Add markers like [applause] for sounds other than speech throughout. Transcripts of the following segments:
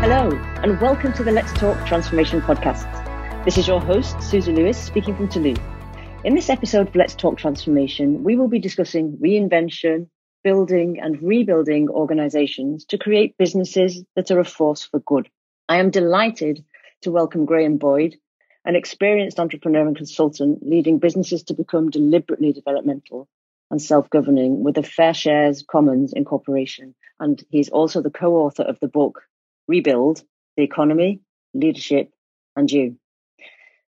Hello, and welcome to the Let's Talk Transformation podcast. This is your host, Susie Lewis, speaking from Toulouse. In this episode of Let's Talk Transformation, we will be discussing reinvention, building and rebuilding organizations to create businesses that are a force for good. I am delighted to welcome Graham Boyd, an experienced entrepreneur and consultant leading businesses to become deliberately developmental and self-governing with a Fair Shares Commons incorporation. And he's also the co-author of the book Rebuild, The Economy, Leadership and You.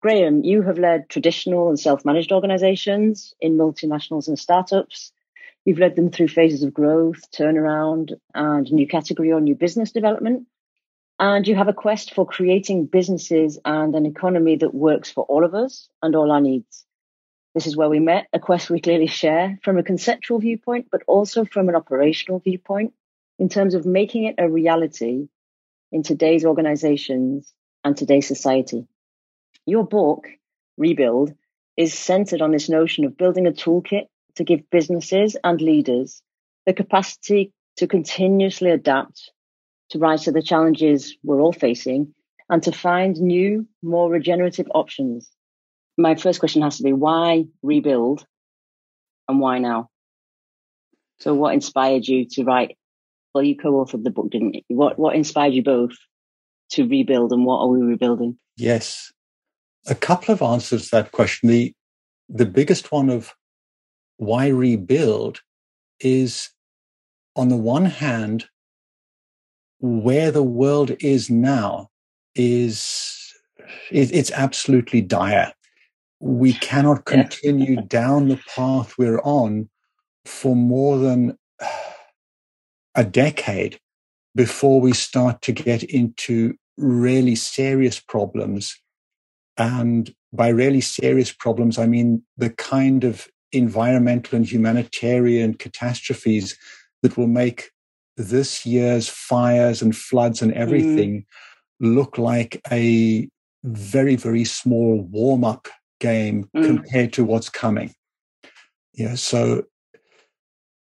Graham, you have led traditional and self-managed organizations in multinationals and startups. You've led them through phases of growth, turnaround, and new category or new business development. And you have a quest for creating businesses and an economy that works for all of us and all our needs. This is where we met, a quest we clearly share from a conceptual viewpoint, but also from an operational viewpoint in terms of making it a reality in today's organizations and today's society. Your book, Rebuild, is centered on this notion of building a toolkit to give businesses and leaders the capacity to continuously adapt to rise to the challenges we're all facing and to find new, more regenerative options. My first question has to be why rebuild and why now? So, what inspired you to write? Well, you co authored the book, didn't you? What, what inspired you both to rebuild and what are we rebuilding? Yes. A couple of answers to that question. The, the biggest one of why rebuild is on the one hand, where the world is now is it, it's absolutely dire. We [laughs] cannot continue yeah. [laughs] down the path we're on for more than [sighs] a decade before we start to get into really serious problems. And by really serious problems, I mean the kind of environmental and humanitarian catastrophes that will make this year's fires and floods and everything mm. look like a very, very small warm up game mm. compared to what's coming. Yeah. So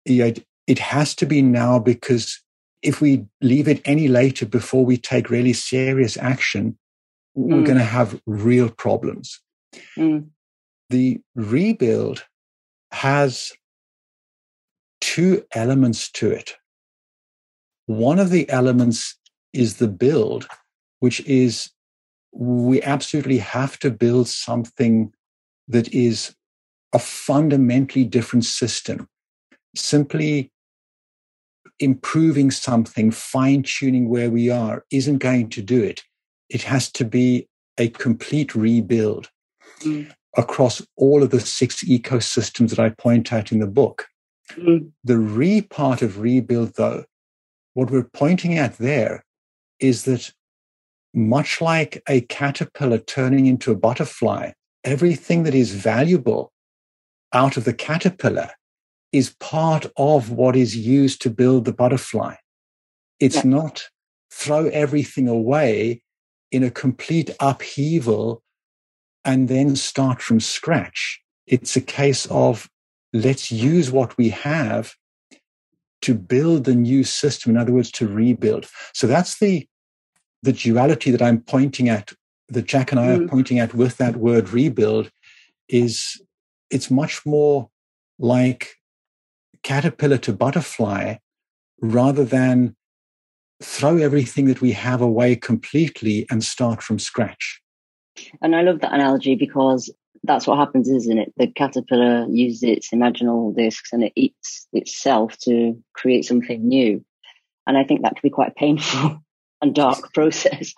yeah, it has to be now because if we leave it any later before we take really serious action, mm. we're going to have real problems. Mm. The rebuild has two elements to it. One of the elements is the build, which is we absolutely have to build something that is a fundamentally different system. Simply improving something, fine tuning where we are, isn't going to do it. It has to be a complete rebuild mm. across all of the six ecosystems that I point out in the book. Mm. The re part of rebuild, though, what we're pointing at there is that much like a caterpillar turning into a butterfly, everything that is valuable out of the caterpillar is part of what is used to build the butterfly. It's yeah. not throw everything away in a complete upheaval and then start from scratch. It's a case of let's use what we have to build a new system, in other words, to rebuild. So that's the the duality that I'm pointing at, that Jack and I mm. are pointing at with that word rebuild, is it's much more like caterpillar to butterfly rather than throw everything that we have away completely and start from scratch. And I love that analogy because that's what happens, isn't it? The caterpillar uses its imaginal discs and it eats itself to create something new. And I think that can be quite a painful [laughs] and dark [laughs] process.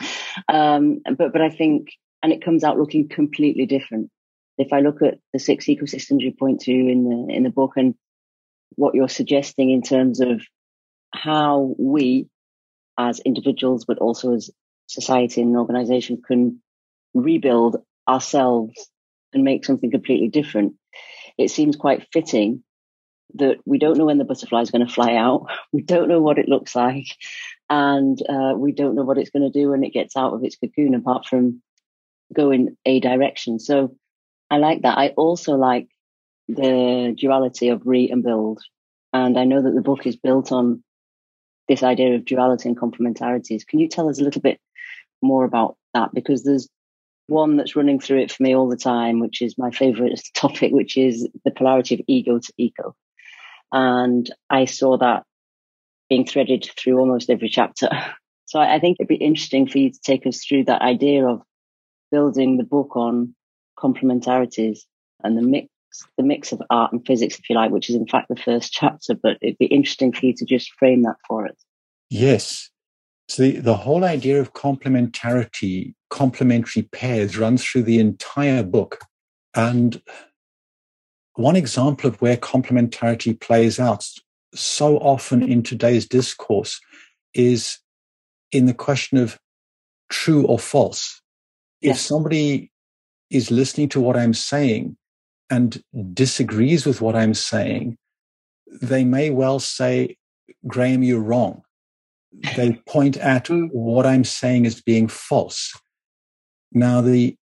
Um, but, but I think, and it comes out looking completely different. If I look at the six ecosystems you point to in the, in the book and what you're suggesting in terms of how we as individuals, but also as society and an organization can rebuild ourselves and make something completely different, it seems quite fitting that we don't know when the butterfly is going to fly out. [laughs] We don't know what it looks like. And uh, we don't know what it's going to do when it gets out of its cocoon, apart from go in a direction. So I like that. I also like the duality of re and build. And I know that the book is built on this idea of duality and complementarities. Can you tell us a little bit more about that? Because there's one that's running through it for me all the time, which is my favorite [laughs] topic, which is the polarity of ego to eco. And I saw that being threaded through almost every chapter. [laughs] So I think it'd be interesting for you to take us through that idea of building the book on complementarities and the mix, the mix of art and physics, if you like, which is in fact the first chapter. But it'd be interesting for you to just frame that for us. Yes. So the, the whole idea of complementarity, complementary pairs runs through the entire book. And one example of where complementarity plays out so often in today's discourse is in the question of true or false. If somebody is listening to what I'm saying and disagrees with what I'm saying, they may well say, Graham, you're wrong. They point at mm. what I'm saying as being false. Now, the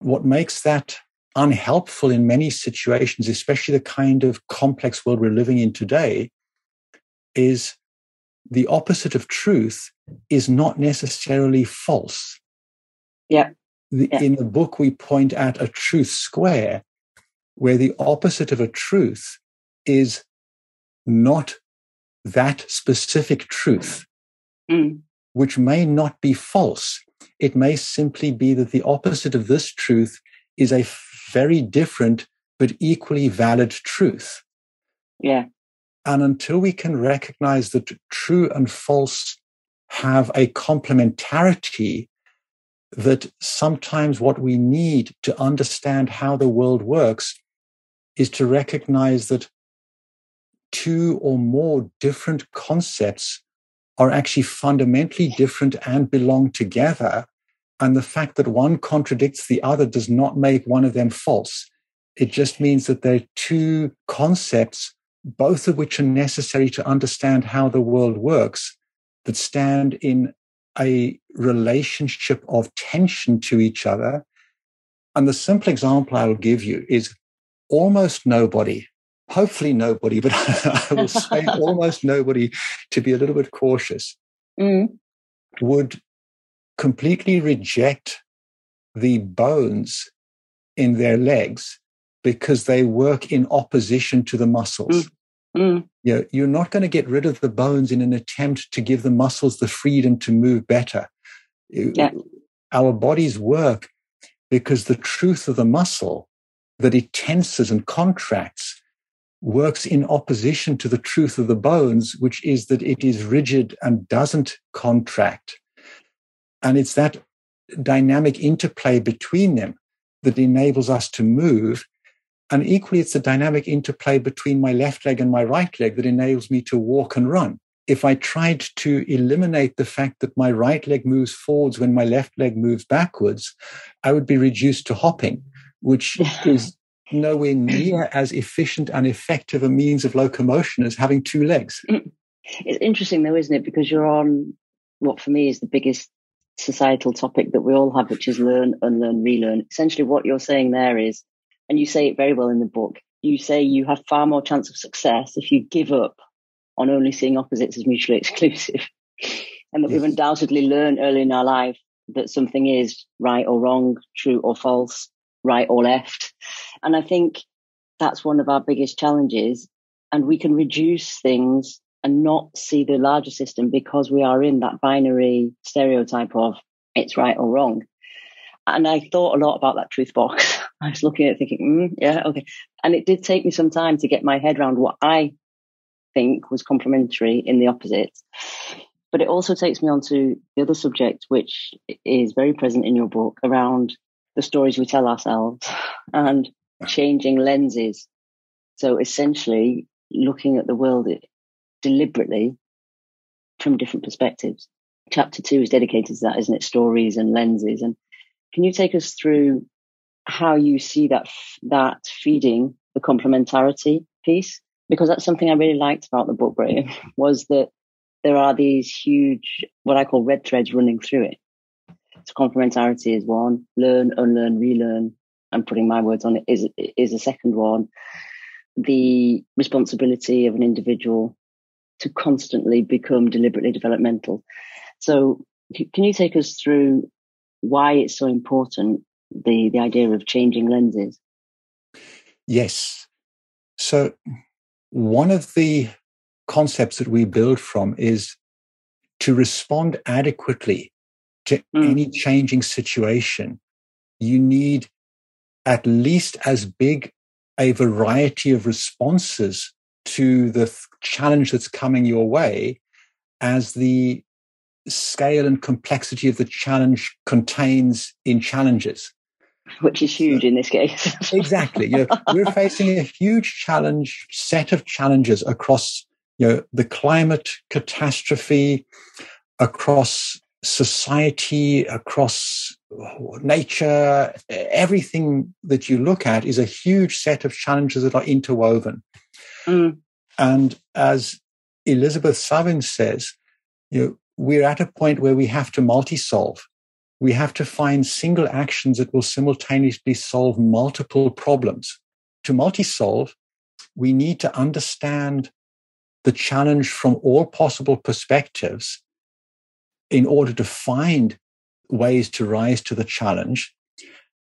what makes that unhelpful in many situations, especially the kind of complex world we're living in today, is the opposite of truth is not necessarily false. Yeah. The, yeah. In the book, we point at a truth square where the opposite of a truth is not that specific truth, mm. which may not be false. It may simply be that the opposite of this truth is a very different but equally valid truth. Yeah. And until we can recognize that true and false have a complementarity, that sometimes what we need to understand how the world works is to recognize that two or more different concepts are actually fundamentally different and belong together. And the fact that one contradicts the other does not make one of them false. It just means that they're two concepts both of which are necessary to understand how the world works, that stand in a relationship of tension to each other. And the simple example I will give you is almost nobody, hopefully nobody, [laughs] but I will say [laughs] almost nobody to be a little bit cautious, mm. would completely reject the bones in their legs because they work in opposition to the muscles. Mm. Mm. You know, you're not going to get rid of the bones in an attempt to give the muscles the freedom to move better. Yeah. Our bodies work because the truth of the muscle that it tenses and contracts works in opposition to the truth of the bones, which is that it is rigid and doesn't contract. And it's that dynamic interplay between them that enables us to move and equally, it's the dynamic interplay between my left leg and my right leg that enables me to walk and run. If I tried to eliminate the fact that my right leg moves forwards when my left leg moves backwards, I would be reduced to hopping, which [laughs] is nowhere near as efficient and effective a means of locomotion as having two legs. Mm. It's interesting, though, isn't it? Because you're on what for me is the biggest societal topic that we all have, which is learn, unlearn, relearn. Essentially, what you're saying there is and you say it very well in the book. You say you have far more chance of success if you give up on only seeing opposites as mutually [laughs] exclusive. and that yes. we've undoubtedly learned early in our life that something is right or wrong, true or false, right or left. And I think that's one of our biggest challenges. And we can reduce things and not see the larger system because we are in that binary stereotype of it's right or wrong. And I thought a lot about that truth box. [laughs] I was looking at it thinking, mm, yeah, okay. And it did take me some time to get my head around what I think was complementary in the opposite. But it also takes me on to the other subject, which is very present in your book around the stories we tell ourselves and changing lenses. So essentially looking at the world deliberately from different perspectives. Chapter two is dedicated to that, isn't it? Stories and lenses. And can you take us through how you see that that feeding the complementarity piece? Because that's something I really liked about the book, Graham, [laughs] was that there are these huge, what I call red threads running through it. So complementarity is one, learn, unlearn, relearn, and putting my words on it is is a second one. the responsibility of an individual to constantly become deliberately developmental. So, can you take us through why it's so important the the idea of changing lenses? Yes. So, one of the concepts that we build from is to respond adequately to mm. any changing situation. You need at least as big a variety of responses to the th- challenge that's coming your way as the scale and complexity of the challenge contains in challenges. Which is huge in this case. [laughs] exactly. You know, we're facing a huge challenge, set of challenges across you know, the climate catastrophe, across society, across nature, everything that you look at is a huge set of challenges that are interwoven. Mm. And as Elizabeth Sawin says, you know, we're at a point where we have to multi-solve. We have to find single actions that will simultaneously solve multiple problems. To multi-solve, we need to understand the challenge from all possible perspectives in order to find ways to rise to the challenge.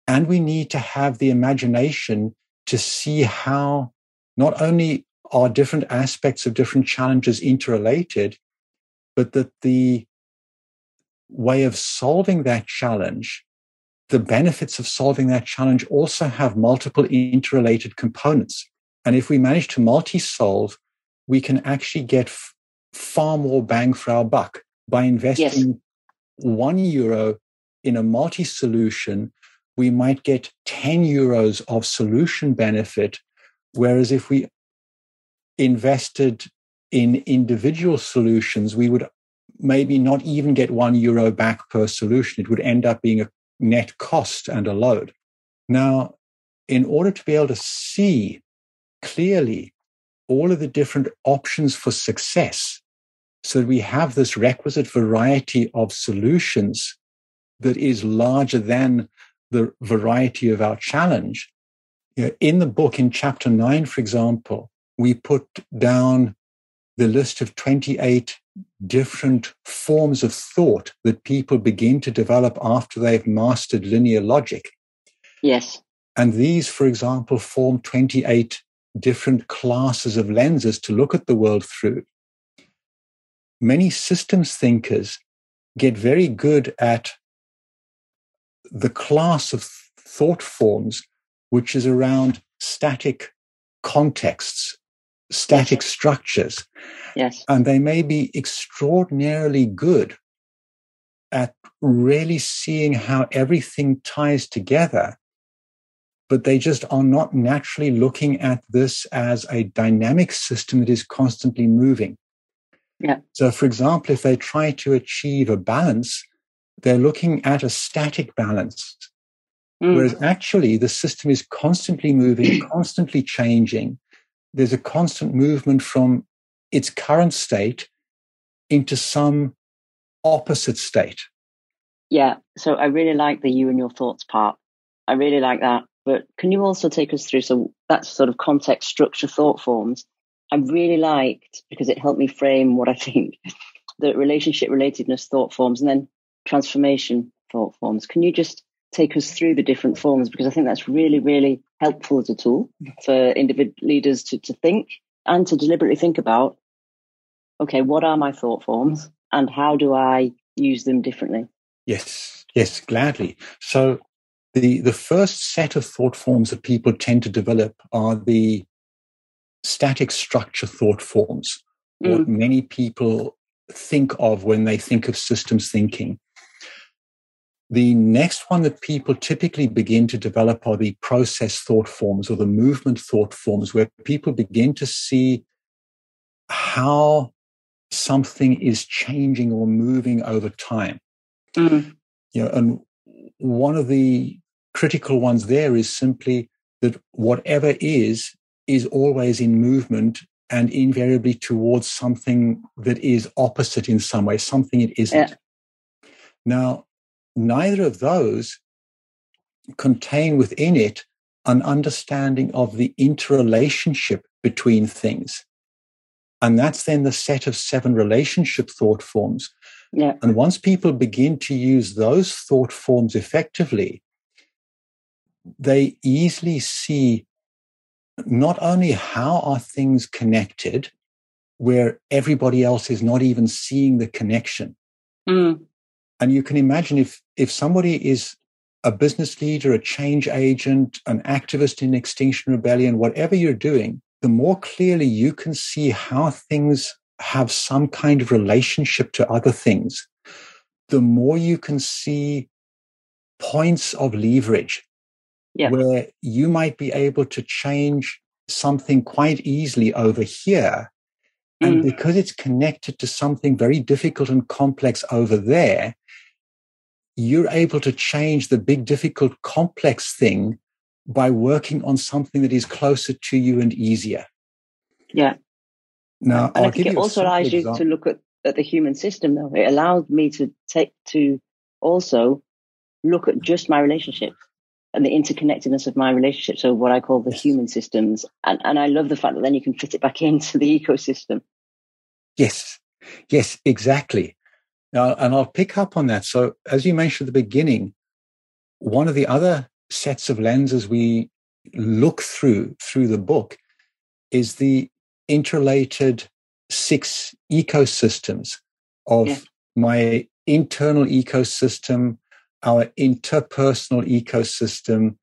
And we need to have the imagination to see how not only are different aspects of different challenges interrelated, but that the way of solving that challenge, the benefits of solving that challenge also have multiple interrelated components. And if we manage to multi solve, we can actually get f- far more bang for our buck by investing yes. one euro in a multi solution. We might get 10 euros of solution benefit. Whereas if we invested in individual solutions, we would maybe not even get one euro back per solution. It would end up being a net cost and a load. Now, in order to be able to see clearly all of the different options for success, so that we have this requisite variety of solutions that is larger than the variety of our challenge. You know, in the book, in chapter nine, for example, we put down the list of 28 different forms of thought that people begin to develop after they've mastered linear logic. Yes. And these, for example, form 28 different classes of lenses to look at the world through. Many systems thinkers get very good at the class of thought forms which is around static contexts static structures. Yes. And they may be extraordinarily good at really seeing how everything ties together, but they just are not naturally looking at this as a dynamic system that is constantly moving. Yeah. So, for example, if they try to achieve a balance, they're looking at a static balance. Mm. Whereas actually the system is constantly moving, [clears throat] constantly changing there's a constant movement from its current state into some opposite state. Yeah. So I really like the you and your thoughts part. I really like that. But can you also take us through so that's sort of context, structure, thought forms? I really liked because it helped me frame what I think [laughs] the relationship relatedness thought forms and then transformation thought forms. Can you just take us through the different forms because I think that's really, really helpful as a tool for individual leaders to, to think and to deliberately think about okay, what are my thought forms and how do I use them differently? Yes, yes, gladly. So the the first set of thought forms that people tend to develop are the static structure thought forms, mm. what many people think of when they think of systems thinking. The next one that people typically begin to develop are the process thought forms or the movement thought forms, where people begin to see how something is changing or moving over time. Mm-hmm. You know, and one of the critical ones there is simply that whatever is, is always in movement and invariably towards something that is opposite in some way, something it isn't. Yeah. Now, neither of those contain within it an understanding of the interrelationship between things. And that's then the set of seven relationship thought forms. Yeah. And once people begin to use those thought forms effectively, they easily see not only how are things connected, where everybody else is not even seeing the connection. Mm. And you can imagine if if somebody is a business leader, a change agent, an activist in Extinction Rebellion, whatever you're doing, the more clearly you can see how things have some kind of relationship to other things, the more you can see points of leverage yeah. where you might be able to change something quite easily over here. And mm. because it's connected to something very difficult and complex over there, you're able to change the big, difficult, complex thing by working on something that is closer to you and easier. Yeah. Now, and I'll i think it also allows you to look at, at the human system, though. It allowed me to take to also look at just my relationships and the interconnectedness of my relationships. So what I call the yes. human systems. And, and I love the fact that then you can fit it back [laughs] into the ecosystem. Yes. Yes, exactly. Now, and I'll pick up on that. So, as you mentioned at the beginning, one of the other sets of lenses we look through through the book is the interrelated six ecosystems of yeah. my internal ecosystem, our interpersonal ecosystem.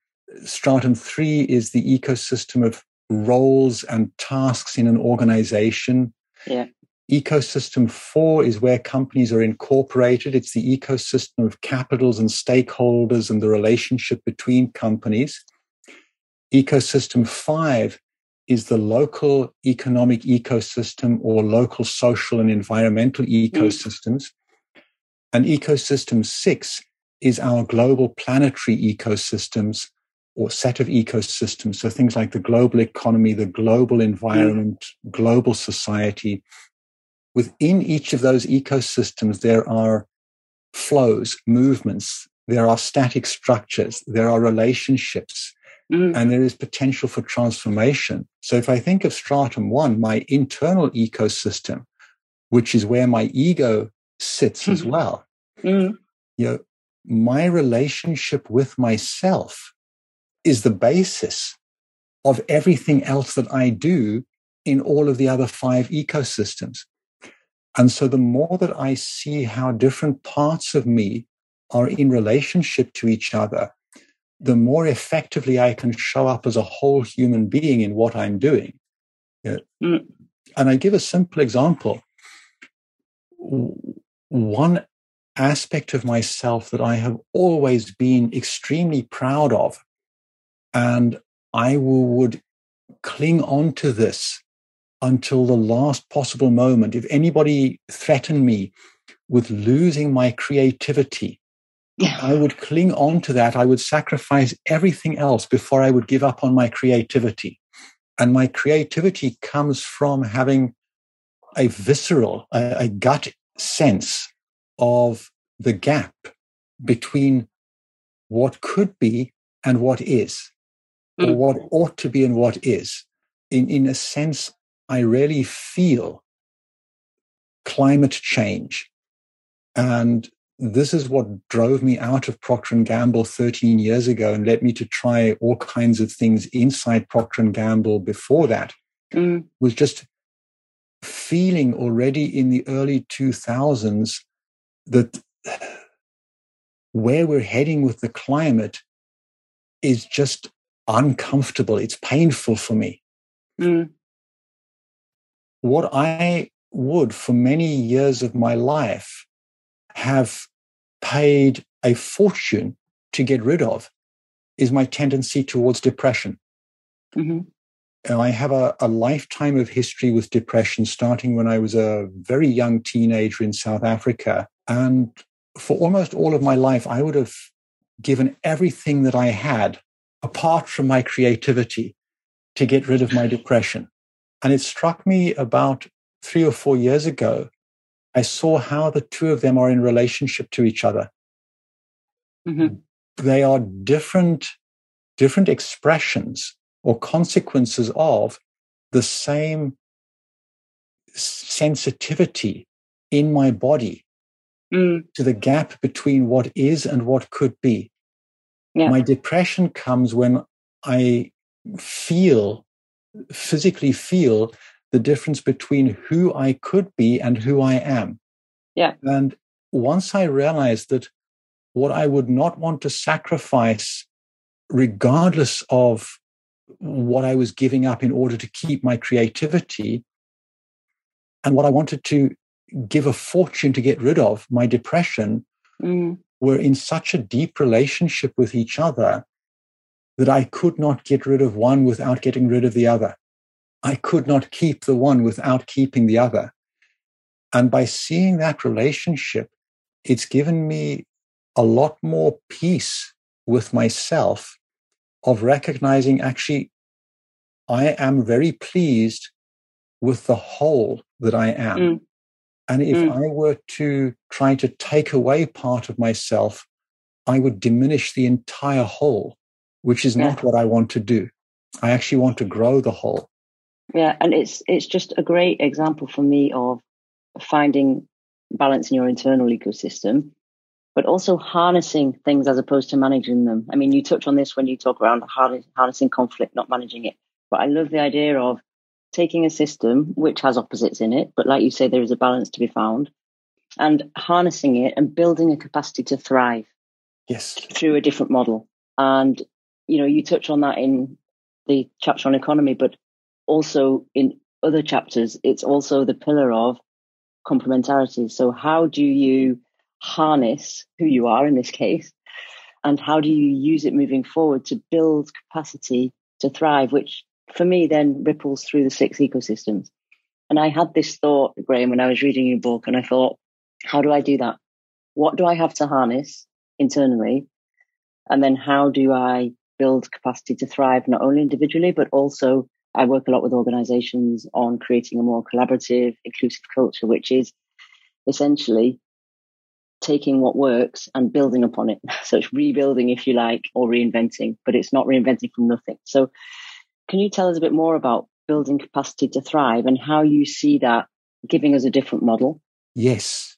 Stratum three is the ecosystem of roles and tasks in an organization. Yeah. Ecosystem four is where companies are incorporated. It's the ecosystem of capitals and stakeholders and the relationship between companies. Ecosystem five is the local economic ecosystem or local social and environmental mm. ecosystems. Mm. And ecosystem six is our global planetary ecosystems or set of ecosystems. So things like the global economy, the global environment, mm. global society, within each of those ecosystems, there are flows, movements, there are static structures, there are relationships, mm. and there is potential for transformation. So if I think of stratum one, my internal ecosystem, which is where my ego sits as [laughs] well, mm. you know, my relationship with myself is the basis of everything else that I do in all of the other five ecosystems. And so the more that I see how different parts of me are in relationship to each other, the more effectively I can show up as a whole human being in what I'm doing. Yeah. Mm. And I give a simple example. One aspect of myself that I have always been extremely proud of, and I would cling on to this until the last possible moment. If anybody threatened me with losing my creativity, yeah. I would cling on to that. I would sacrifice everything else before I would give up on my creativity. And my creativity comes from having a visceral, a, a gut sense of the gap between what could be and what is, mm. or what ought to be and what is. In, in a sense, I really feel climate change. And this is what drove me out of Procter and Gamble 13 years ago and led me to try all kinds of things inside Procter and Gamble before that. Mm. Was just feeling already in the early 2000s that where we're heading with the climate is just uncomfortable. It's painful for me. Mm what I would for many years of my life have paid a fortune to get rid of is my tendency towards depression. Mm-hmm. And I have a, a, lifetime of history with depression, starting when I was a very young teenager in South Africa. And for almost all of my life, I would have given everything that I had, apart from my creativity, to get rid of my depression. And it struck me about three or four years ago. I saw how the two of them are in relationship to each other. Mm-hmm. They are different different expressions or consequences of the same sensitivity in my body mm. to the gap between what is and what could be. Yeah. My depression comes when I feel, physically feel the difference between who I could be and who I am. Yeah. And once I realized that what I would not want to sacrifice, regardless of what I was giving up in order to keep my creativity, and what I wanted to give a fortune to get rid of, my depression, mm. were in such a deep relationship with each other that I could not get rid of one without getting rid of the other. I could not keep the one without keeping the other. And by seeing that relationship, it's given me a lot more peace with myself of recognizing actually, I am very pleased with the whole that I am. Mm. And if Mm. I were to try to take away part of myself, I would diminish the entire whole, which is not what I want to do. I actually want to grow the whole. Yeah, and it's it's just a great example for me of finding balance in your internal ecosystem, but also harnessing things as opposed to managing them. I mean, you touch on this when you talk around harnessing conflict, not managing it. But I love the idea of taking a system which has opposites in it, but like you say, there is a balance to be found, and harnessing it and building a capacity to thrive Yes. through a different model. And you know, you touch on that in the chapter on economy, but also in other chapters, it's also the pillar of complementarity. So how do you harness who you are in this case? And how do you use it moving forward to build capacity to thrive, which for me then ripples through the six ecosystems. And I had this thought, Graham, when I was reading your book, and I thought, how do I do that? What do I have to harness internally? And then how do I build capacity to thrive, not only individually, but also I work a lot with organizations on creating a more collaborative, inclusive culture, which is essentially taking what works and building upon it. [laughs] So it's rebuilding, if you like, or reinventing, but it's not reinventing from nothing. So can you tell us a bit more about building capacity to thrive and how you see that giving us a different model? Yes.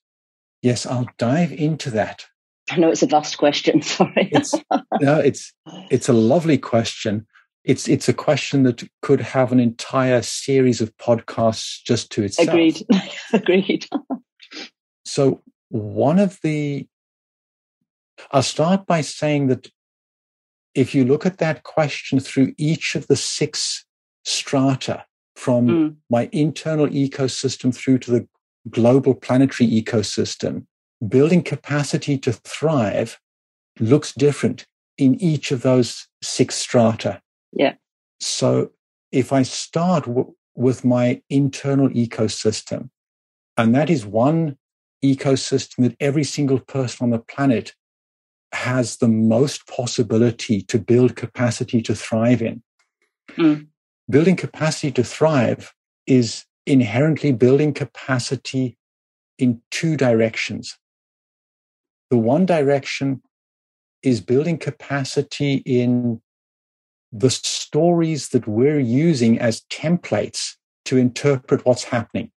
Yes, I'll dive into that. I know it's a vast question. [laughs] Sorry. It's no, it's it's a lovely question. It's it's a question that could have an entire series of podcasts just to itself. Agreed. [laughs] Agreed. So one of the I'll start by saying that if you look at that question through each of the six strata from Mm. my internal ecosystem through to the global planetary ecosystem, building capacity to thrive looks different in each of those six strata. Yeah. So if I start w- with my internal ecosystem, and that is one ecosystem that every single person on the planet has the most possibility to build capacity to thrive in. Mm. Building capacity to thrive is inherently building capacity in two directions. The one direction is building capacity in the stories that we're using as templates to interpret what's happening.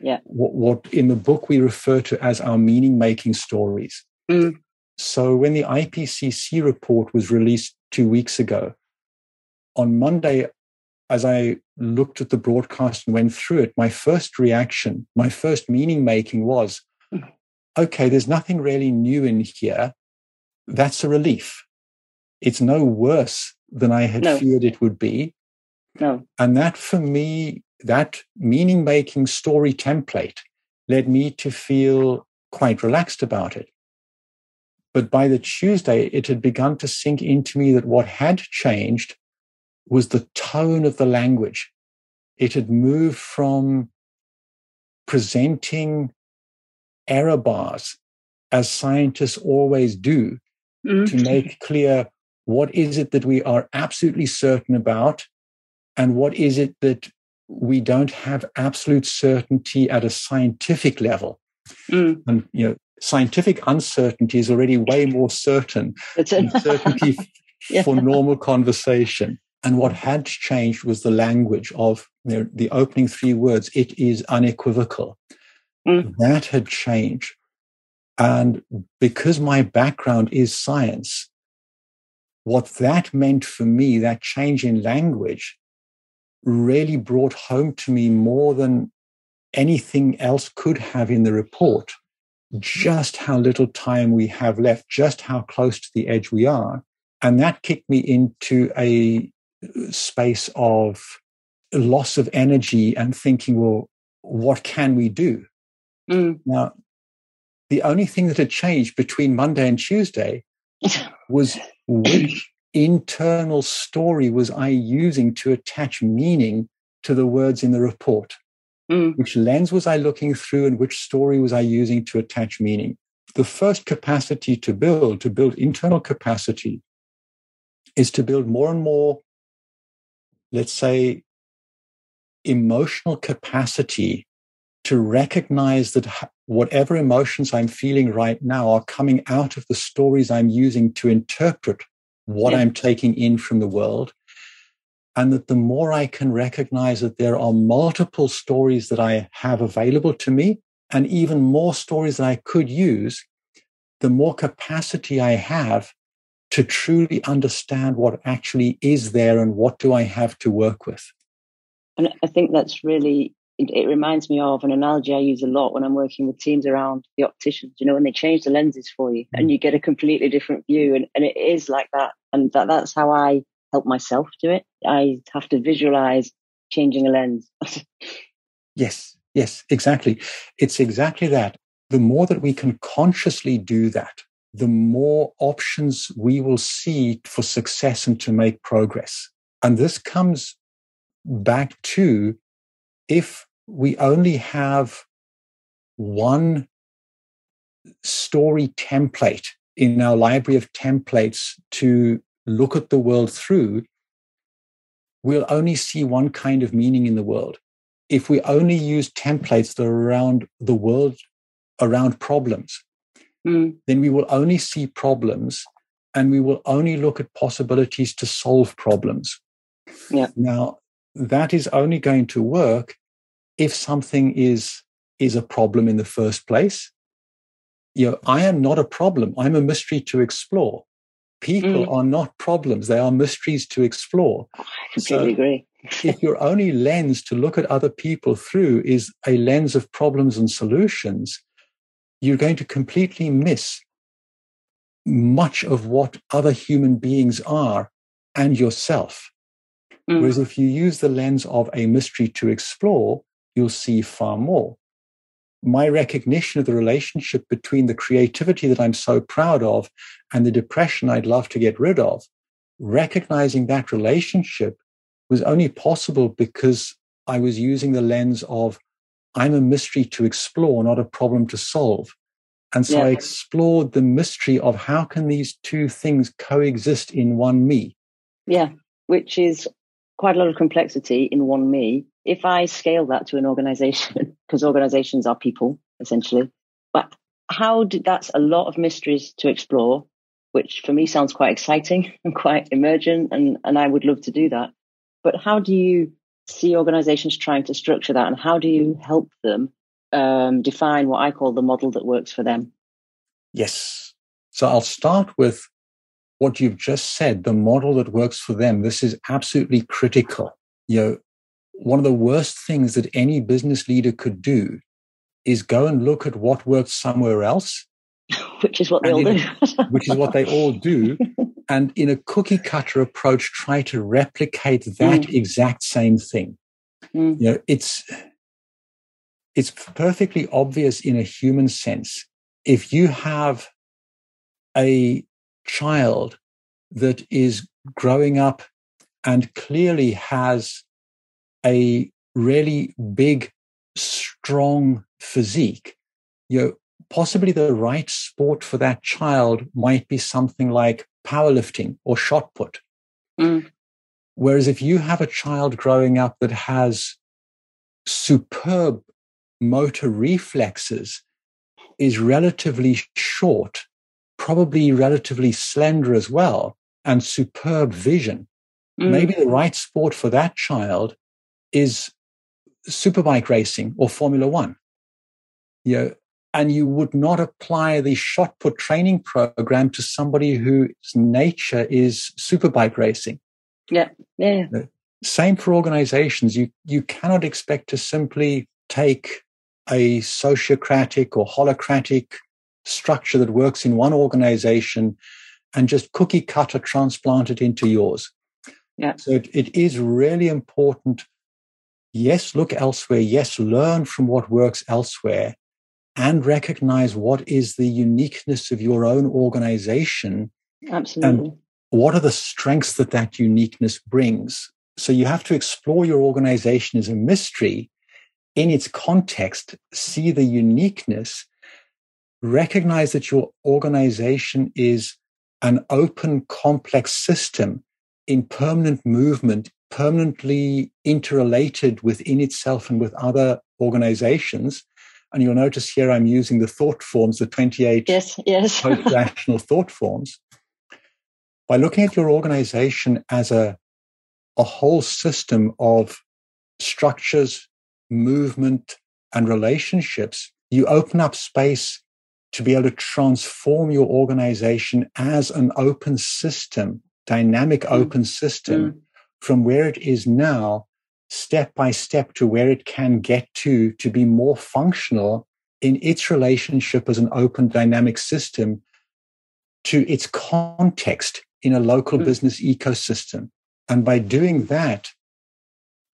Yeah. What, what in the book we refer to as our meaning making stories. Mm. So when the IPCC report was released two weeks ago, on Monday, as I looked at the broadcast and went through it, my first reaction, my first meaning making was, hmm. okay, there's nothing really new in here. That's a relief. It's no worse than I had No. feared it would be. No. And that for me, that meaning making story template led me to feel quite relaxed about it. But by the Tuesday, it had begun to sink into me that what had changed was the tone of the language. It had moved from presenting error bars, as scientists always do, Mm. to make clear what is it that we are absolutely certain about and what is it that we don't have absolute certainty at a scientific level Mm. and you know scientific uncertainty is already way more certain than certainty [laughs] yeah. for normal conversation. And what had changed was the language of know, the opening three words, it is unequivocal. Mm. That had changed. And because my background is science, what that meant for me, that change in language, really brought home to me more than anything else could have in the report just how little time we have left, just how close to the edge we are. And that kicked me into a space of loss of energy and thinking, well, what can we do? Mm. Now, the only thing that had changed between Monday and Tuesday [laughs] was which internal story was I using to attach meaning to the words in the report? Mm. Which lens was I looking through and which story was I using to attach meaning? The first capacity to build, to build internal capacity, is to build more and more, let's say, emotional capacity to recognize that whatever emotions I'm feeling right now are coming out of the stories I'm using to interpret what yeah. I'm taking in from the world. And that the more I can recognize that there are multiple stories that I have available to me, and even more stories that I could use, the more capacity I have to truly understand what actually is there and what do I have to work with. And I think that's really it, it, reminds me of an analogy I use a lot when I'm working with teams around the opticians, you know, when they change the lenses for you and mm. you get a completely different view. And, and it is like that. And that, that's how I help myself do it. I have to visualize changing a lens. yes, yes, exactly. It's exactly that. The more that we can consciously do that, the more options we will see for success and to make progress. And this comes back to if we only have one story template in our library of templates to look at the world through, we'll only see one kind of meaning in the world. If we only use templates that are around the world, around problems, mm. then we will only see problems and we will only look at possibilities to solve problems. Yeah. Now, that is only going to work if something is is a problem in the first place you know i am not a problem i'm a mystery to explore people mm. are not problems they are mysteries to explore i completely so agree [laughs] if your only lens to look at other people through is a lens of problems and solutions you're going to completely miss much of what other human beings are and yourself mm. whereas if you use the lens of a mystery to explore you'll see far more. My recognition of the relationship between the creativity that I'm so proud of and the depression I'd love to get rid of, recognizing that relationship was only possible because I was using the lens of I'm a mystery to explore, not a problem to solve. And so yeah. I explored the mystery of how can these two things coexist in one me? Yeah, which is quite a lot of complexity in one me if I scale that to an organization, [laughs] because organizations are people essentially, but how did that's a lot of mysteries to explore, which for me sounds quite exciting [laughs] and quite emergent, and, and I would love to do that. But how do you see organizations trying to structure that, and how do you help them um, define what I call the model that works for them? Yes. So I'll start with what you've just said, the model that works for them. This is absolutely critical. You know, one of the worst things that any business leader could do is go and look at what works somewhere else. [laughs] Which is what they all do. [laughs] which is what they all do. And in a cookie cutter approach, try to replicate that mm. exact same thing. Mm. You know, it's it's perfectly obvious in a human sense. If you have a child that is growing up and clearly has a really big, strong physique, you know, possibly the right sport for that child might be something like powerlifting or shot put. Mm. Whereas if you have a child growing up that has superb motor reflexes, is relatively short, probably relatively slender as well, and superb vision. Mm. Maybe the right sport for that child is superbike racing or Formula One. You know, and you would not apply the shot put training program to somebody whose nature is superbike racing. Yeah. Yeah. Same for organizations. You you cannot expect to simply take a sociocratic or holacratic structure that works in one organization and just cookie cutter transplant it into yours. Yeah. So it, it is really important. Yes, look elsewhere. Yes, learn from what works elsewhere and recognize what is the uniqueness of your own organization. Absolutely. And what are the strengths that that uniqueness brings? So you have to explore your organization as a mystery in its context, see the uniqueness, recognize that your organization is an open, complex system in permanent movement, permanently interrelated within itself and with other organizations. And you'll notice here I'm using the thought forms, the 28 yes, yes. [laughs] rational thought forms. By looking at your organization as a, a whole system of structures, movement, and relationships, you open up space to be able to transform your organization as an open system, dynamic mm. open system mm. From where it is now, step by step to where it can get to, to be more functional in its relationship as an open dynamic system to its context in a local mm. business ecosystem. And by doing that,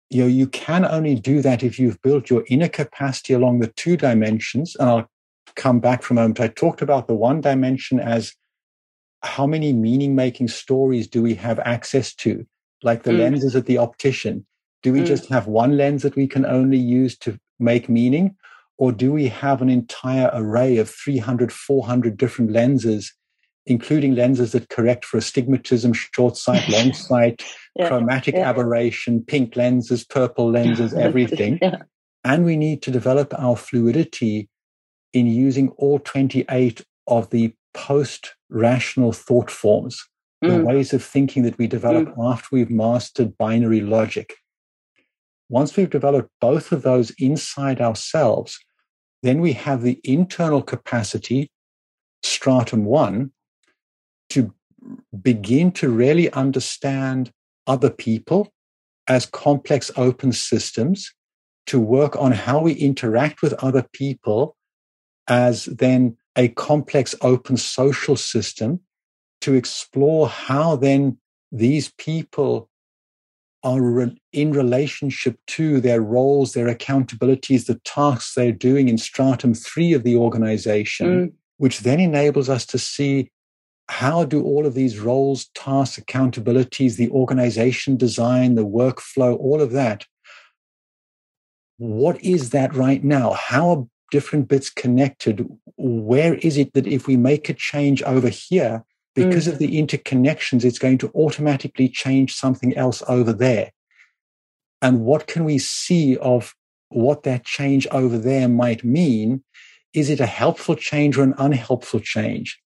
you know, you can only do that if you've built your inner capacity along the two dimensions. And I'll come back for a moment. I talked about the one dimension as how many meaning making stories do we have access to? Like the mm. lenses at the optician. Do we mm. just have one lens that we can only use to make meaning? Or do we have an entire array of 300, 400 different lenses including lenses that correct for astigmatism, short sight, [laughs] long sight, yeah, chromatic yeah. aberration, pink lenses, purple lenses, [laughs] everything. yeah. And we need to develop our fluidity in using all 28 of the post rational thought forms, mm. the ways of thinking that we develop mm. after we've mastered binary logic. Once we've developed both of those inside ourselves, then we have the internal capacity, stratum one, to begin to really understand other people as complex open systems, to work on how we interact with other people as then a complex open social system, to explore how then these people are in relationship to their roles, their accountabilities, the tasks they're doing in stratum three of the organization, mm. which then enables us to see how do all of these roles, tasks, accountabilities, the organization design, the workflow, all of that, what is that right now? How are different bits connected? Where is it that if we make a change over here, because mm. of the interconnections, it's going to automatically change something else over there? And what can we see of what that change over there might mean? Is it a helpful change or an unhelpful change?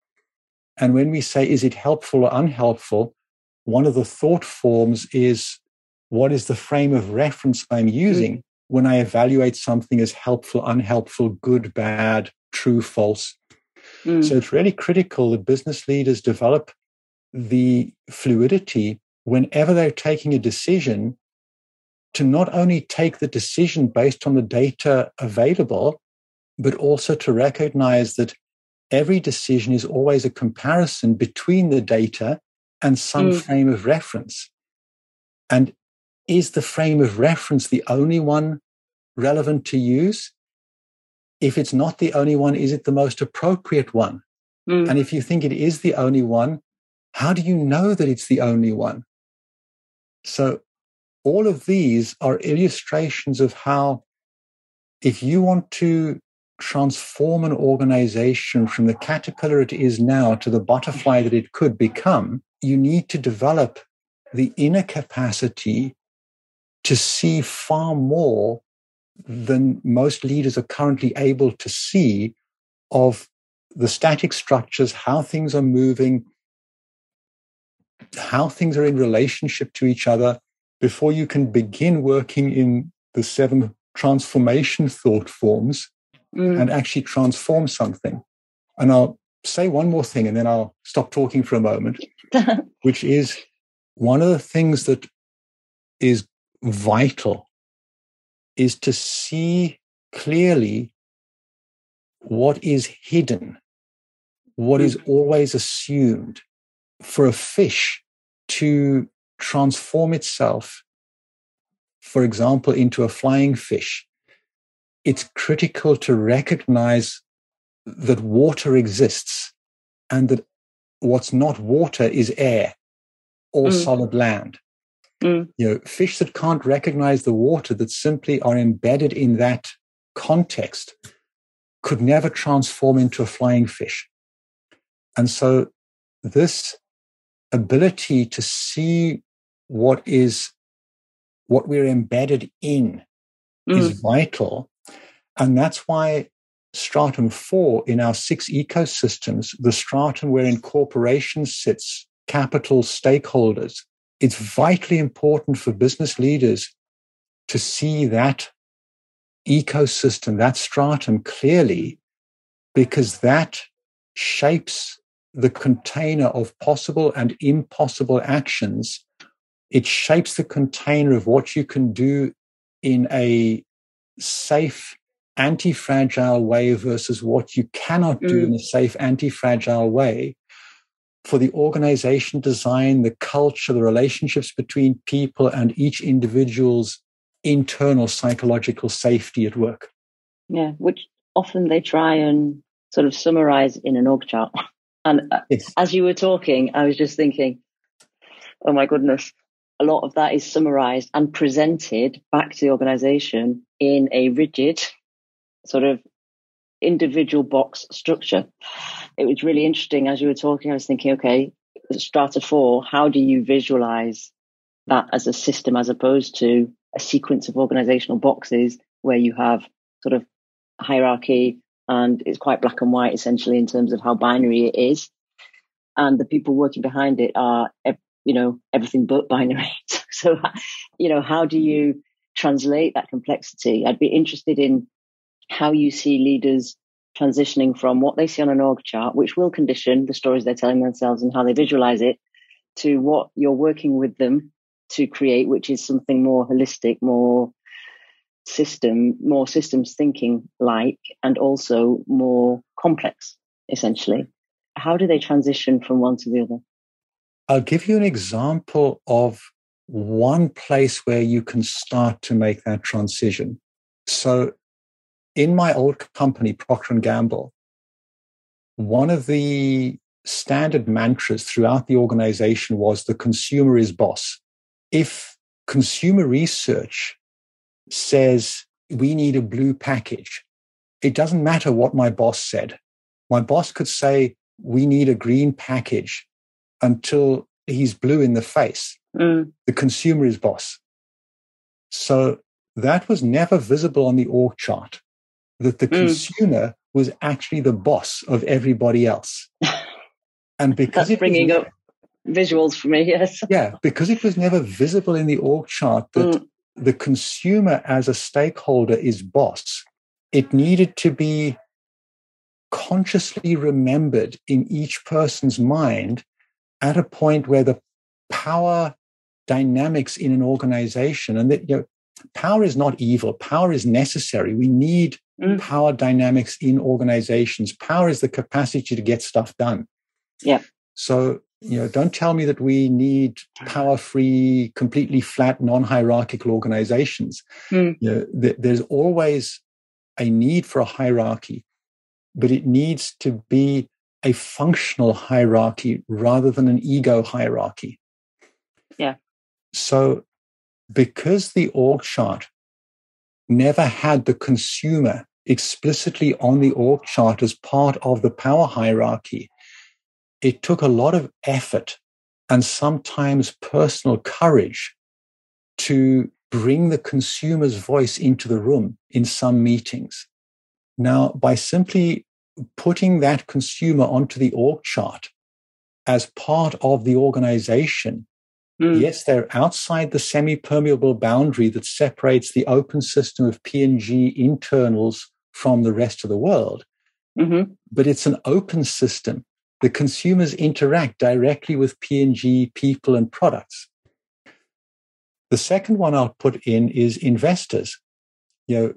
And when we say, is it helpful or unhelpful? One of the thought forms is, what is the frame of reference I'm mm. using mm. when I evaluate something as helpful, unhelpful, good, bad, true, false? Mm. So it's really critical that business leaders develop the fluidity whenever they're taking a decision to not only take the decision based on the data available, but also to recognize that every decision is always a comparison between the data and some mm. frame of reference. And is the frame of reference the only one relevant to use? If it's not the only one, is it the most appropriate one? Mm. And if you think it is the only one, how do you know that it's the only one? So, all of these are illustrations of how, if you want to transform an organization from the caterpillar it is now to the butterfly that it could become, you need to develop the inner capacity to see far more than most leaders are currently able to see of the static structures, how things are moving, how things are in relationship to each other before you can begin working in the seven transformation thought forms mm. and actually transform something. And I'll say one more thing and then I'll stop talking for a moment, [laughs] which is one of the things that is vital is to see clearly what is hidden, what is mm. always assumed. For a fish to transform itself, for example, into a flying fish, it's critical to recognize that water exists and that what's not water is air or mm. solid land. Mm. You know, fish that can't recognize the water that simply are embedded in that context could never transform into a flying fish. And so this ability to see what is what we're embedded in mm. is vital. And that's why stratum four in our six ecosystems, the stratum wherein corporation sits, capital stakeholders, it's vitally important for business leaders to see that ecosystem, that stratum clearly, because that shapes the container of possible and impossible actions. It shapes the container of what you can do in a safe, anti fragile way versus what you cannot do mm. in a safe, anti fragile way for the organization design, the culture, the relationships between people, and each individual's internal psychological safety at work. Yeah, which often they try and sort of summarize in an org chart. [laughs] And uh, yes. as you were talking, I was just thinking, oh my goodness, a lot of that is summarized and presented back to the organization in a rigid sort of individual box structure. It was really interesting as you were talking. I was thinking, okay, strata four, how do you visualize that as a system as opposed to a sequence of organizational boxes where you have sort of hierarchy and it's quite black and white essentially in terms of how binary it is. And the people working behind it are, you know, everything but binary. [laughs] so, you know, how do you translate that complexity? I'd be interested in how you see leaders transitioning from what they see on an org chart, which will condition the stories they're telling themselves and how they visualize it, to what you're working with them to create, which is something more holistic, more system, more systems thinking like, and also more complex, essentially. How do they transition from one to the other? I'll give you an example of one place where you can start to make that transition. So in my old company, Procter and Gamble, one of the standard mantras throughout the organization was the consumer is boss. If consumer research says we need a blue package, it doesn't matter what my boss said. My boss could say we need a green package until he's blue in the face. Mm. The consumer is boss. So that was never visible on the org chart that the mm. consumer was actually the boss of everybody else. [laughs] And because That's bringing up visuals for me, [laughs] yes. yeah, because it was never visible in the org chart that mm. the consumer as a stakeholder is boss, it needed to be consciously remembered in each person's mind at a point where the power dynamics in an organization and that you know power is not evil power is necessary we need mm. power dynamics in organizations. Power is the capacity to get stuff done. Yeah. So, you know, don't tell me that we need power free, completely flat, non hierarchical organizations. Mm. You know, th- there's always a need for a hierarchy, but it needs to be a functional hierarchy rather than an ego hierarchy. Yeah. So, because the org chart never had the consumer explicitly on the org chart as part of the power hierarchy. It took a lot of effort and sometimes personal courage to bring the consumer's voice into the room in some meetings. Now, by simply putting that consumer onto the org chart as part of the organization. Mm. Yes, they're outside the semi-permeable boundary that separates the open system of P&G internals from the rest of the world. Mm-hmm. But it's an open system. The consumers interact directly with P&G people and products. The second one I'll put in is investors. You know,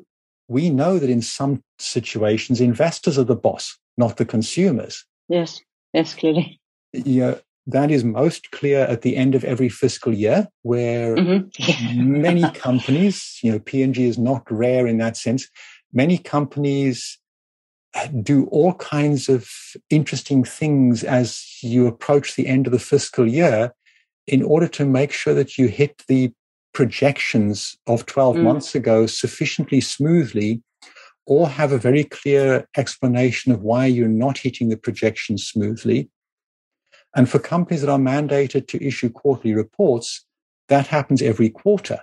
we know that in some situations, investors are the boss, not the consumers. Yes, yes, clearly. You know, that is most clear at the end of every fiscal year, where mm-hmm. [laughs] many companies, you know, P&G is not rare in that sense. Many companies do all kinds of interesting things as you approach the end of the fiscal year in order to make sure that you hit the projections of 12 mm. months ago sufficiently smoothly or have a very clear explanation of why you're not hitting the projections smoothly. And for companies that are mandated to issue quarterly reports, that happens every quarter.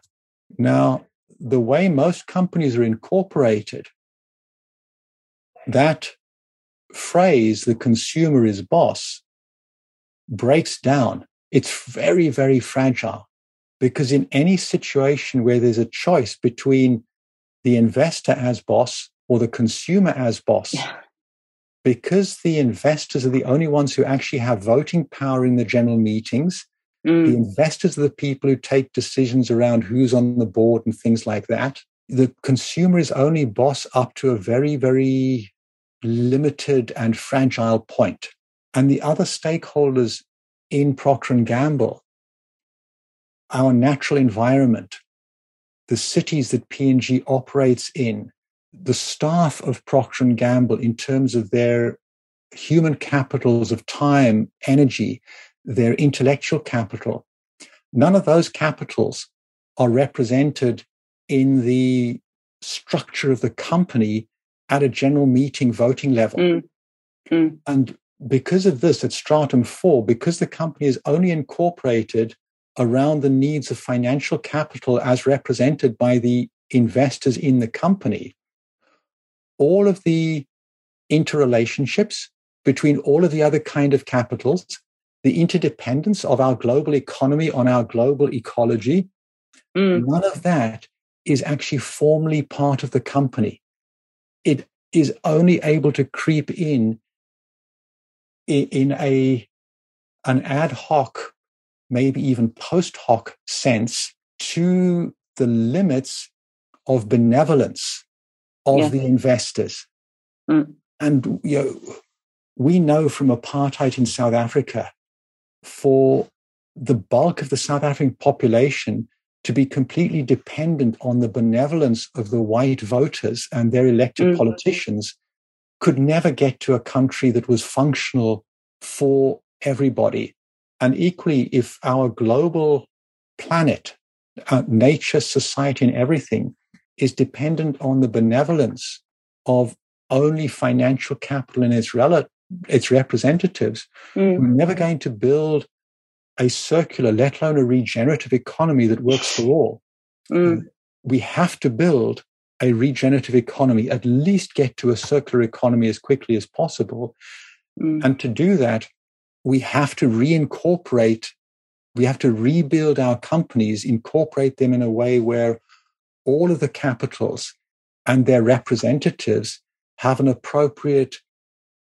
Now, the way most companies are incorporated, that phrase, the consumer is boss, breaks down. It's very, very fragile because in any situation where there's a choice between the investor as boss or the consumer as boss, yeah. Because the investors are the only ones who actually have voting power in the general meetings, mm. the investors are the people who take decisions around who's on the board and things like that. The consumer is only boss up to a very, very limited and fragile point. And the other stakeholders in Procter and Gamble, our natural environment, the cities that P&G operates in, the staff of Procter and Gamble in terms of their human capitals of time, energy, their intellectual capital, none of those capitals are represented in the structure of the company at a general meeting voting level. Mm. Mm. And because of this, at stratum four, because the company is only incorporated around the needs of financial capital as represented by the investors in the company, all of the interrelationships between all of the other kind of capitals, the interdependence of our global economy on our global ecology, mm. none of that is actually formally part of the company it is only able to creep in in a an ad hoc, maybe even post hoc sense to the limits of benevolence of yeah. the investors. Mm. And you know, we know from apartheid in South Africa, for the bulk of the South African population, to be completely dependent on the benevolence of the white voters and their elected mm. politicians could never get to a country that was functional for everybody. And equally, if our global planet, uh, nature, society, and everything is dependent on the benevolence of only financial capital and its, rel- its representatives, mm. we're never going to build a circular, let alone a regenerative economy that works for all. Mm. We have to build a regenerative economy, at least get to a circular economy as quickly as possible. Mm. And to do that, we have to reincorporate, we have to rebuild our companies, incorporate them in a way where all of the capitals and their representatives have an appropriate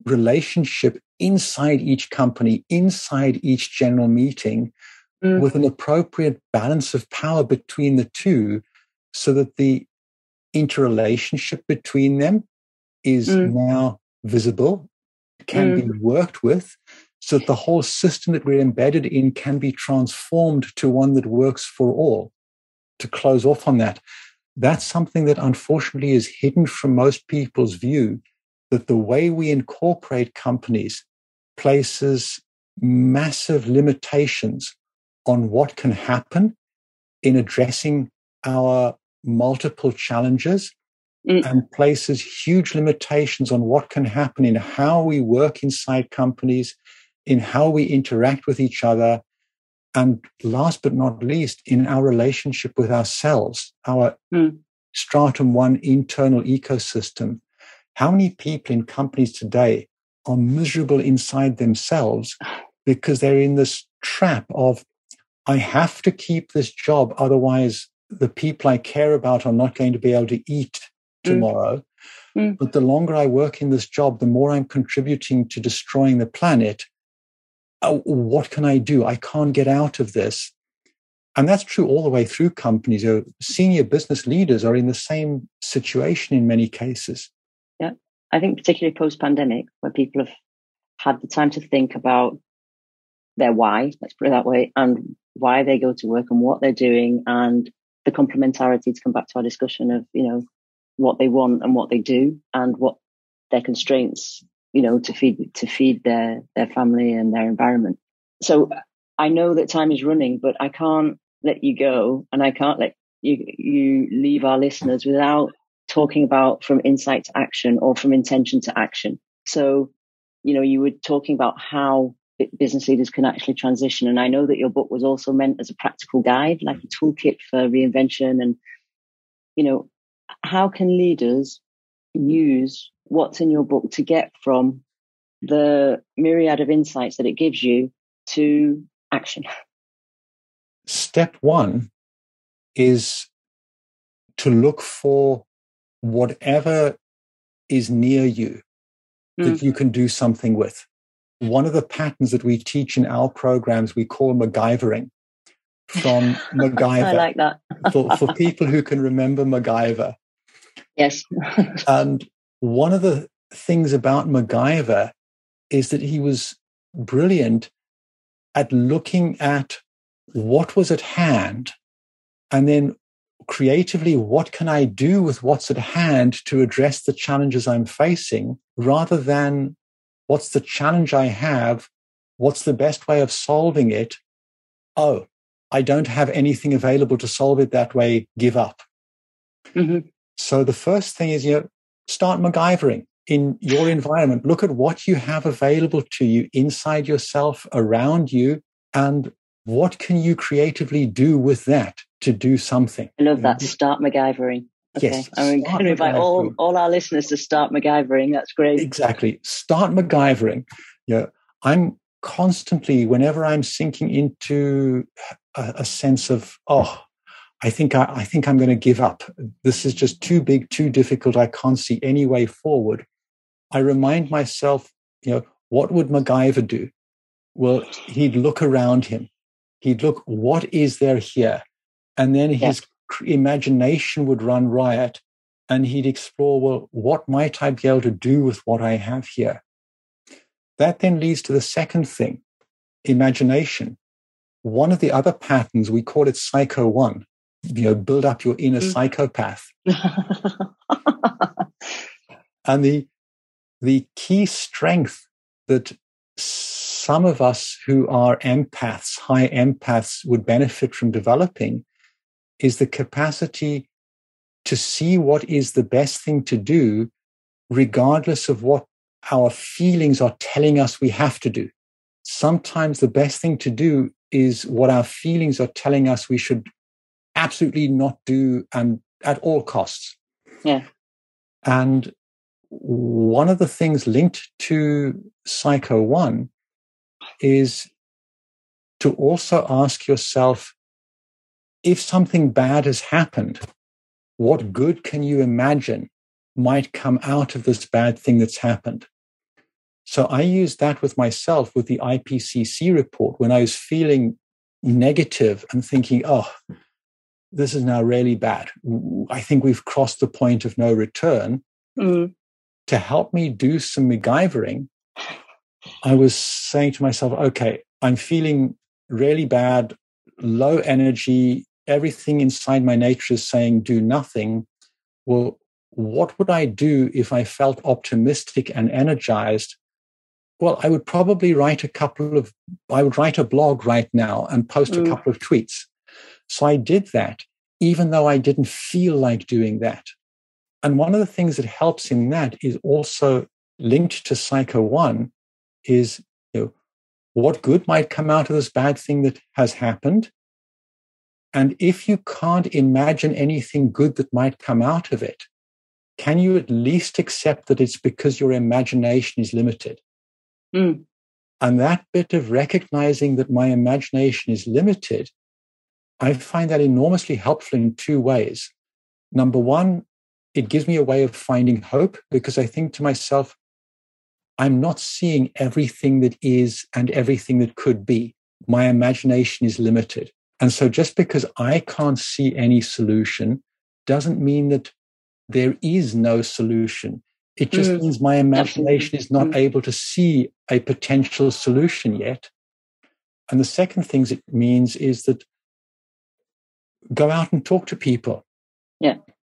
relationship inside each company, inside each general meeting, mm. with an appropriate balance of power between the two so that the interrelationship between them is mm. now visible, can mm. be worked with, so that the whole system that we're embedded in can be transformed to one that works for all. To close off on that, that's something that unfortunately is hidden from most people's view that the way we incorporate companies places massive limitations on what can happen in addressing our multiple challenges mm. and places huge limitations on what can happen in how we work inside companies, in how we interact with each other, and last but not least, in our relationship with ourselves, our mm. stratum one internal ecosystem how many people in companies today are miserable inside themselves [sighs] because they're in this trap of, I have to keep this job. Otherwise, the people I care about are not going to be able to eat mm. tomorrow. Mm. But the longer I work in this job, the more I'm contributing to destroying the planet. Oh, what can I do? I can't get out of this. And that's true all the way through companies. You senior business leaders are in the same situation in many cases. Yeah. I think particularly post pandemic, where people have had the time to think about their why, let's put it that way, and why they go to work and what they're doing and the complementarity to come back to our discussion of, you know, what they want and what they do and what their constraints, you know, to feed to feed their their family and their environment. So I know that time is running, but I can't let you go and I can't let you, you leave our listeners without talking about from insight to action or from intention to action. So, you know, you were talking about how business leaders can actually transition. And I know that your book was also meant as a practical guide, like a toolkit for reinvention. And, you know, how can leaders use what's in your book to get from the myriad of insights that it gives you to action? [laughs] step one is to look for whatever is near you mm. that you can do something with. One of the patterns that we teach in our programs, we call MacGyvering from [laughs] MacGyver. I like that. for, for [laughs] people who can remember MacGyver. Yes. and one of the things about MacGyver is that he was brilliant at looking at what was at hand and then creatively what can i do with what's at hand to address the challenges i'm facing rather than what's the challenge i have what's the best way of solving it? Oh i don't have anything available to solve it that way. Give up. Mm-hmm. so the first thing is you know start MacGyvering in your environment look at what you have available to you inside yourself around you and what can you creatively do with that to do something? I love that. Start MacGyvering. Okay. Yes. I'm going to invite all, all our listeners to start MacGyvering. That's great. Exactly. Start MacGyvering. You know, I'm constantly, whenever I'm sinking into a, a sense of, oh, I think I, I think I'm going to give up. This is just too big, too difficult. I can't see any way forward. I remind myself, you know, what would MacGyver do? Well, he'd look around him he'd look, what is there here? And then his yeah. imagination would run riot and he'd explore, well, what might I be able to do with what I have here? That then leads to the second thing imagination. One of the other patterns, we call it Psycho One, you know, build up your inner mm. psychopath. [laughs] and the, the key strength that some of us who are empaths, high empaths, would benefit from developing is the capacity to see what is the best thing to do, regardless of what our feelings are telling us we have to do. Sometimes the best thing to do is what our feelings are telling us we should absolutely not do and at all costs. Yeah. And one of the things linked to Psycho One is to also ask yourself if something bad has happened, what good can you imagine might come out of this bad thing that's happened? So I used that with myself with the IPCC report when I was feeling negative and thinking, oh, this is now really bad. I think we've crossed the point of no return. Mm. To help me do some MacGyvering, I was saying to myself, okay, I'm feeling really bad, low energy, everything inside my nature is saying do nothing. Well, what would I do if I felt optimistic and energized? Well, I would probably write a couple of, I would write a blog right now and post mm. a couple of tweets. So I did that, even though I didn't feel like doing that. And one of the things that helps in that is also linked to Psycho One is you know, what good might come out of this bad thing that has happened? And if you can't imagine anything good that might come out of it, can you at least accept that it's because your imagination is limited? Mm. And that bit of recognizing that my imagination is limited, I find that enormously helpful in two ways. Number one, it gives me a way of finding hope because I think to myself, I'm not seeing everything that is and everything that could be. My imagination is limited. And so just because I can't see any solution doesn't mean that there is no solution. It just mm. means my imagination is not mm. able to see a potential solution yet. And the second thing it means is that go out and talk to people. Yeah.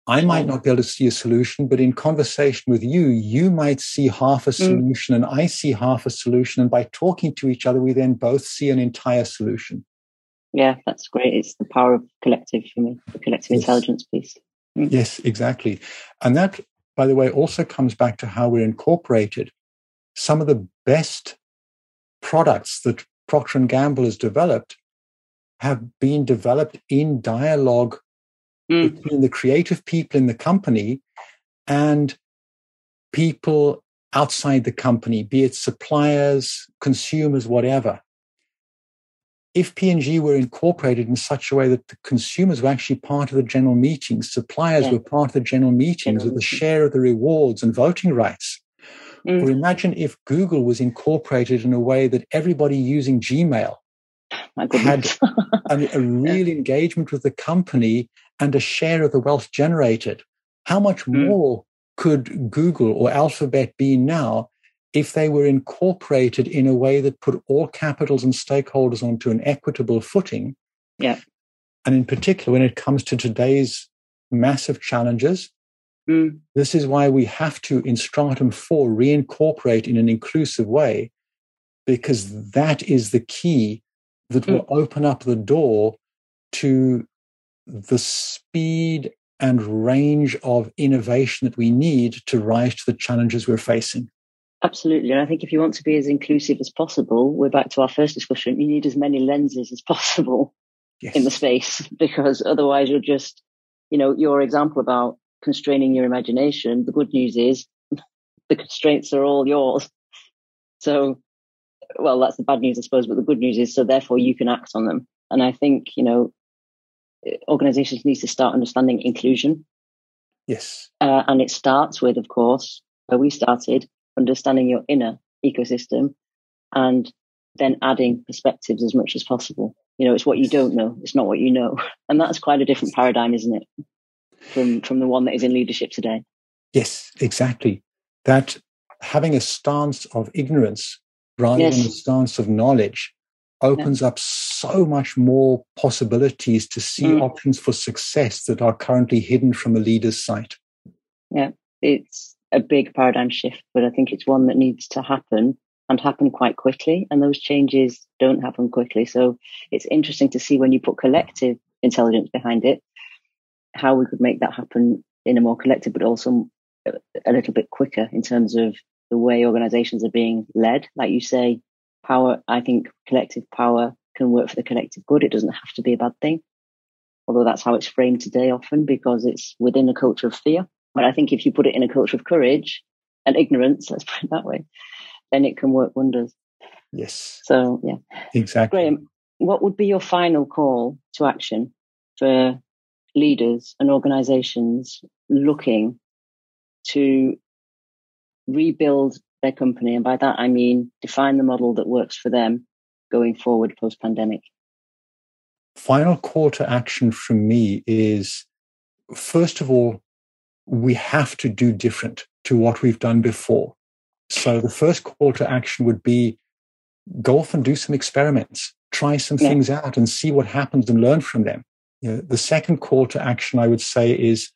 I might not be able to see a solution, but in conversation with you, you might see half a mm. solution mm. and I see half a solution. And by talking to each other, we then both see an entire solution. Yeah, that's great. It's the power of collective for me, the collective yes. intelligence piece. Mm. Yes, exactly. And that, by the way, also comes back to how we're incorporated. Some of the best products that Procter and Gamble has developed have been developed in dialogue mm. between the creative people in the company and people outside the company, be it suppliers, consumers, whatever. If P&G were incorporated in such a way that the consumers were actually part of the general meetings, suppliers yeah. were part of the general meetings with a share of the rewards and voting rights. Mm. Or imagine if Google was incorporated in a way that everybody using Gmail had a, a [laughs] real yeah. engagement with the company and a share of the wealth generated. How much mm. more could Google or Alphabet be now if they were incorporated in a way that put all capitals and stakeholders onto an equitable footing? Yeah. And in particular, when it comes to today's massive challenges, mm. this is why we have to, in Stratum 4, reincorporate in an inclusive way, because that is the key that mm. will open up the door to the speed and range of innovation that we need to rise to the challenges we're facing. Absolutely. And I think if you want to be as inclusive as possible, we're back to our first discussion, you need as many lenses as [laughs] possible yes. in the space because otherwise you're just, you know, your example about constraining your imagination, the good news is [laughs] the constraints are all yours. So, well, that's the bad news, I suppose, but the good news is so therefore you can act on them. And I think, you know, organizations need to start understanding inclusion. Yes. Uh, and it starts with, of course, where we started, understanding your inner ecosystem and then adding perspectives as much as possible. You know, it's what you don't know. It's not what you know. [laughs] And that's quite a different paradigm, isn't it? From, from the one that is in leadership today. Yes, exactly. That having a stance of ignorance rather yes. than a stance of knowledge opens yeah. up so much more possibilities to see mm. options for success that are currently hidden from a leader's sight. Yeah, it's a big paradigm shift, but I think it's one that needs to happen and happen quite quickly. And those changes don't happen quickly. So it's interesting to see when you put collective intelligence behind it, how we could make that happen in a more collective, but also a little bit quicker in terms of the way organizations are being led. Like you say, power, I think collective power can work for the collective good. It doesn't have to be a bad thing. Although that's how it's framed today often because it's within a culture of fear. But I think if you put it in a culture of courage and ignorance, [laughs] let's put it that way, then it can work wonders. Yes. So, yeah. Exactly. Graham, what would be your final call to action for leaders and organizations looking to rebuild their company. And by that, I mean define the model that works for them going forward post pandemic. Final call to action from me is first of all, we have to do different to what we've done before. So the first call to action would be go off and do some experiments, try some yeah. things out and see what happens and learn from them. You know, the second call to action I would say is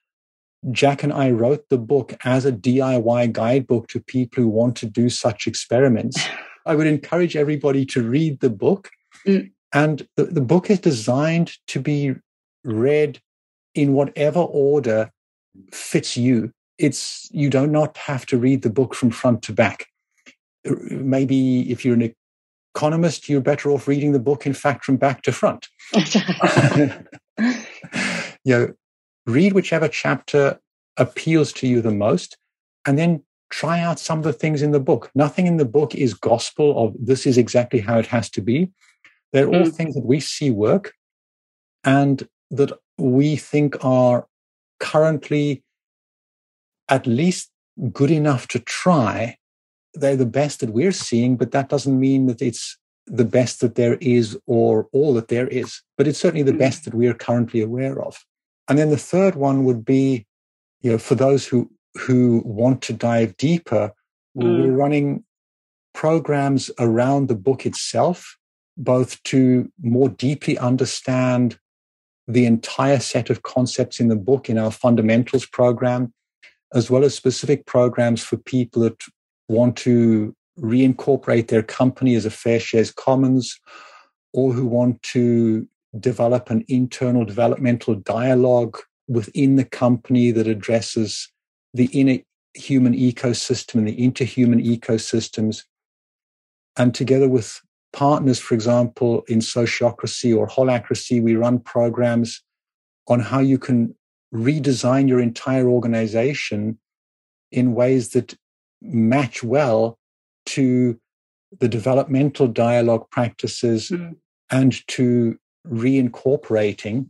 Jack and I wrote the book as a DIY guidebook to people who want to do such experiments. [laughs] I would encourage everybody to read the book. Mm. And the, the book is designed to be read in whatever order fits you. It's you do not have to read the book from front to back. Maybe if you're an economist, you're better off reading the book, in fact, from back to front. [laughs] [laughs] you know, read whichever chapter appeals to you the most, and then try out some of the things in the book. Nothing in the book is gospel of this is exactly how it has to be. They're all mm. things that we see work and that we think are currently at least good enough to try. They're the best that we're seeing, but that doesn't mean that it's the best that there is or all that there is. But it's certainly the mm. best that we're currently aware of. And then the third one would be, you know, for those who who want to dive deeper, mm. we're running programs around the book itself, both to more deeply understand the entire set of concepts in the book in our fundamentals program, as well as specific programs for people that want to reincorporate their company as a fair shares commons or who want to develop an internal developmental dialogue within the company that addresses the inner human ecosystem and the interhuman ecosystems. And together with partners, for example, in sociocracy or holacracy, we run programs on how you can redesign your entire organization in ways that match well to the developmental dialogue practices mm. and to reincorporating.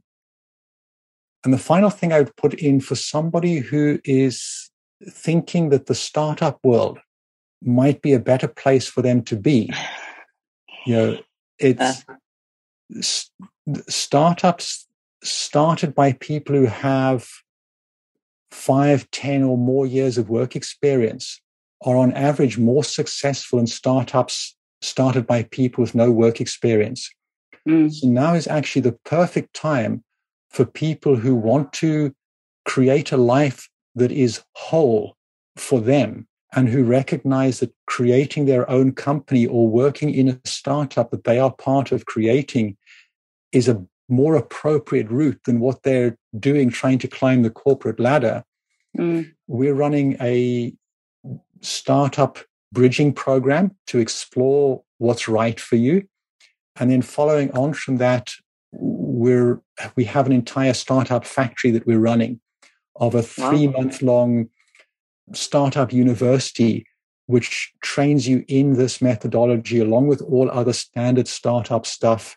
And the final thing I would put in for somebody who is thinking that the startup world might be a better place for them to be. You know, it's uh. startups started by people who have five, ten, or more years of work experience are on average more successful in startups started by people with no work experience. Mm. So now is actually the perfect time for people who want to create a life that is whole for them and who recognize that creating their own company or working in a startup that they are part of creating is a more appropriate route than what they're doing trying to climb the corporate ladder. Mm. We're running a startup bridging program to explore what's right for you. And then following on from that, we're we have an entire startup factory that we're running of a three month long startup university which trains you in this methodology along with all other standard startup stuff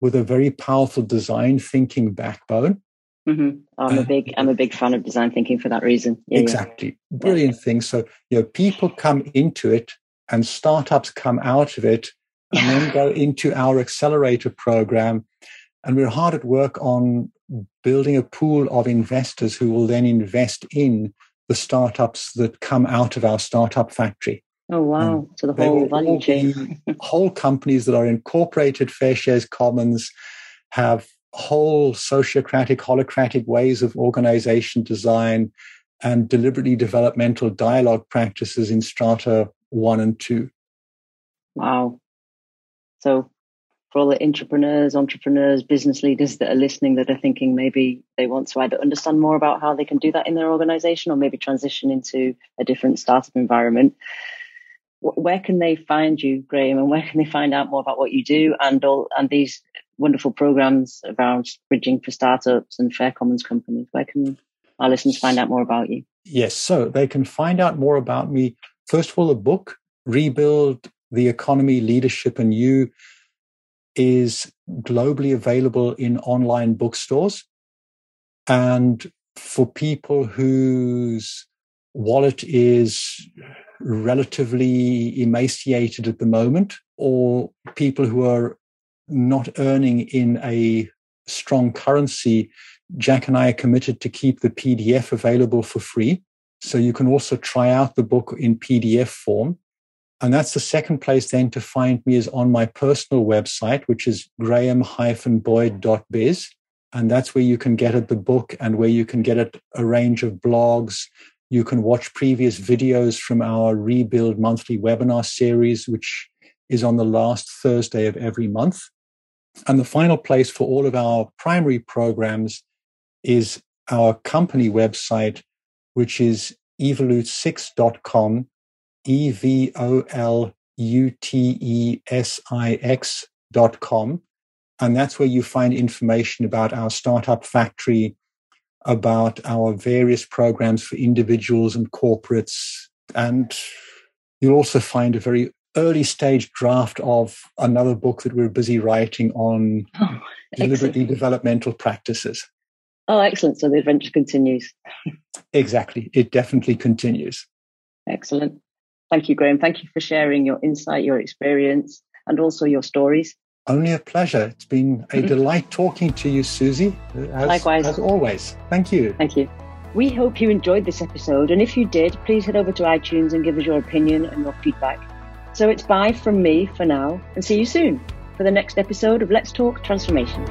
with a very powerful design thinking backbone Mm-hmm. I'm a big I'm a big fan of design thinking for that reason. Yeah, exactly, yeah. brilliant yeah. thing. So you know, people come into it, and startups come out of it, and then go into our accelerator program, and we're hard at work on building a pool of investors who will then invest in the startups that come out of our startup factory. Oh wow! Um, so the whole value chain, whole companies that are incorporated fair shares commons have whole sociocratic, holacratic ways of organization design and deliberately developmental dialogue practices in strata one and two. Wow. So, for all the entrepreneurs, entrepreneurs, business leaders that are listening that are thinking maybe they want to either understand more about how they can do that in their organization or maybe transition into a different startup environment, where can they find you, Graham, and where can they find out more about what you do and all and these wonderful programs around bridging for startups and fair commons companies? Where can our listeners find out more about you? Yes, so they can find out more about me. First of all, the book, Rebuild the Economy, Leadership and You, is globally available in online bookstores. And for people whose wallet is relatively emaciated at the moment, or people who are not earning in a strong currency, Jack and I are committed to keep the PDF available for free. So you can also try out the book in PDF form. And that's the second place then to find me is on my personal website, which is graham-boyd.biz. And that's where you can get at the book and where you can get at a range of blogs. You can watch previous videos from our Rebuild monthly webinar series, which is on the last Thursday of every month. And the final place for all of our primary programs is our company website, which is evolute6.com, E V O L U T E S I X.com. And that's where you find information about our startup factory, about our various programs for individuals and corporates, and you'll also find a very early stage draft of another book that we're busy writing on oh, deliberately developmental practices. Oh, excellent. So the adventure continues. [laughs] exactly. It definitely continues. Excellent. Thank you, Graham. Thank you for sharing your insight, your experience, and also your stories. Only a pleasure. It's been a mm-hmm. delight talking to you, Susie. As, Likewise. As always. Thank you. Thank you. We hope you enjoyed this episode, and if you did, please head over to iTunes and give us your opinion and your feedback. So it's bye from me for now, and see you soon for the next episode of Let's Talk Transformation.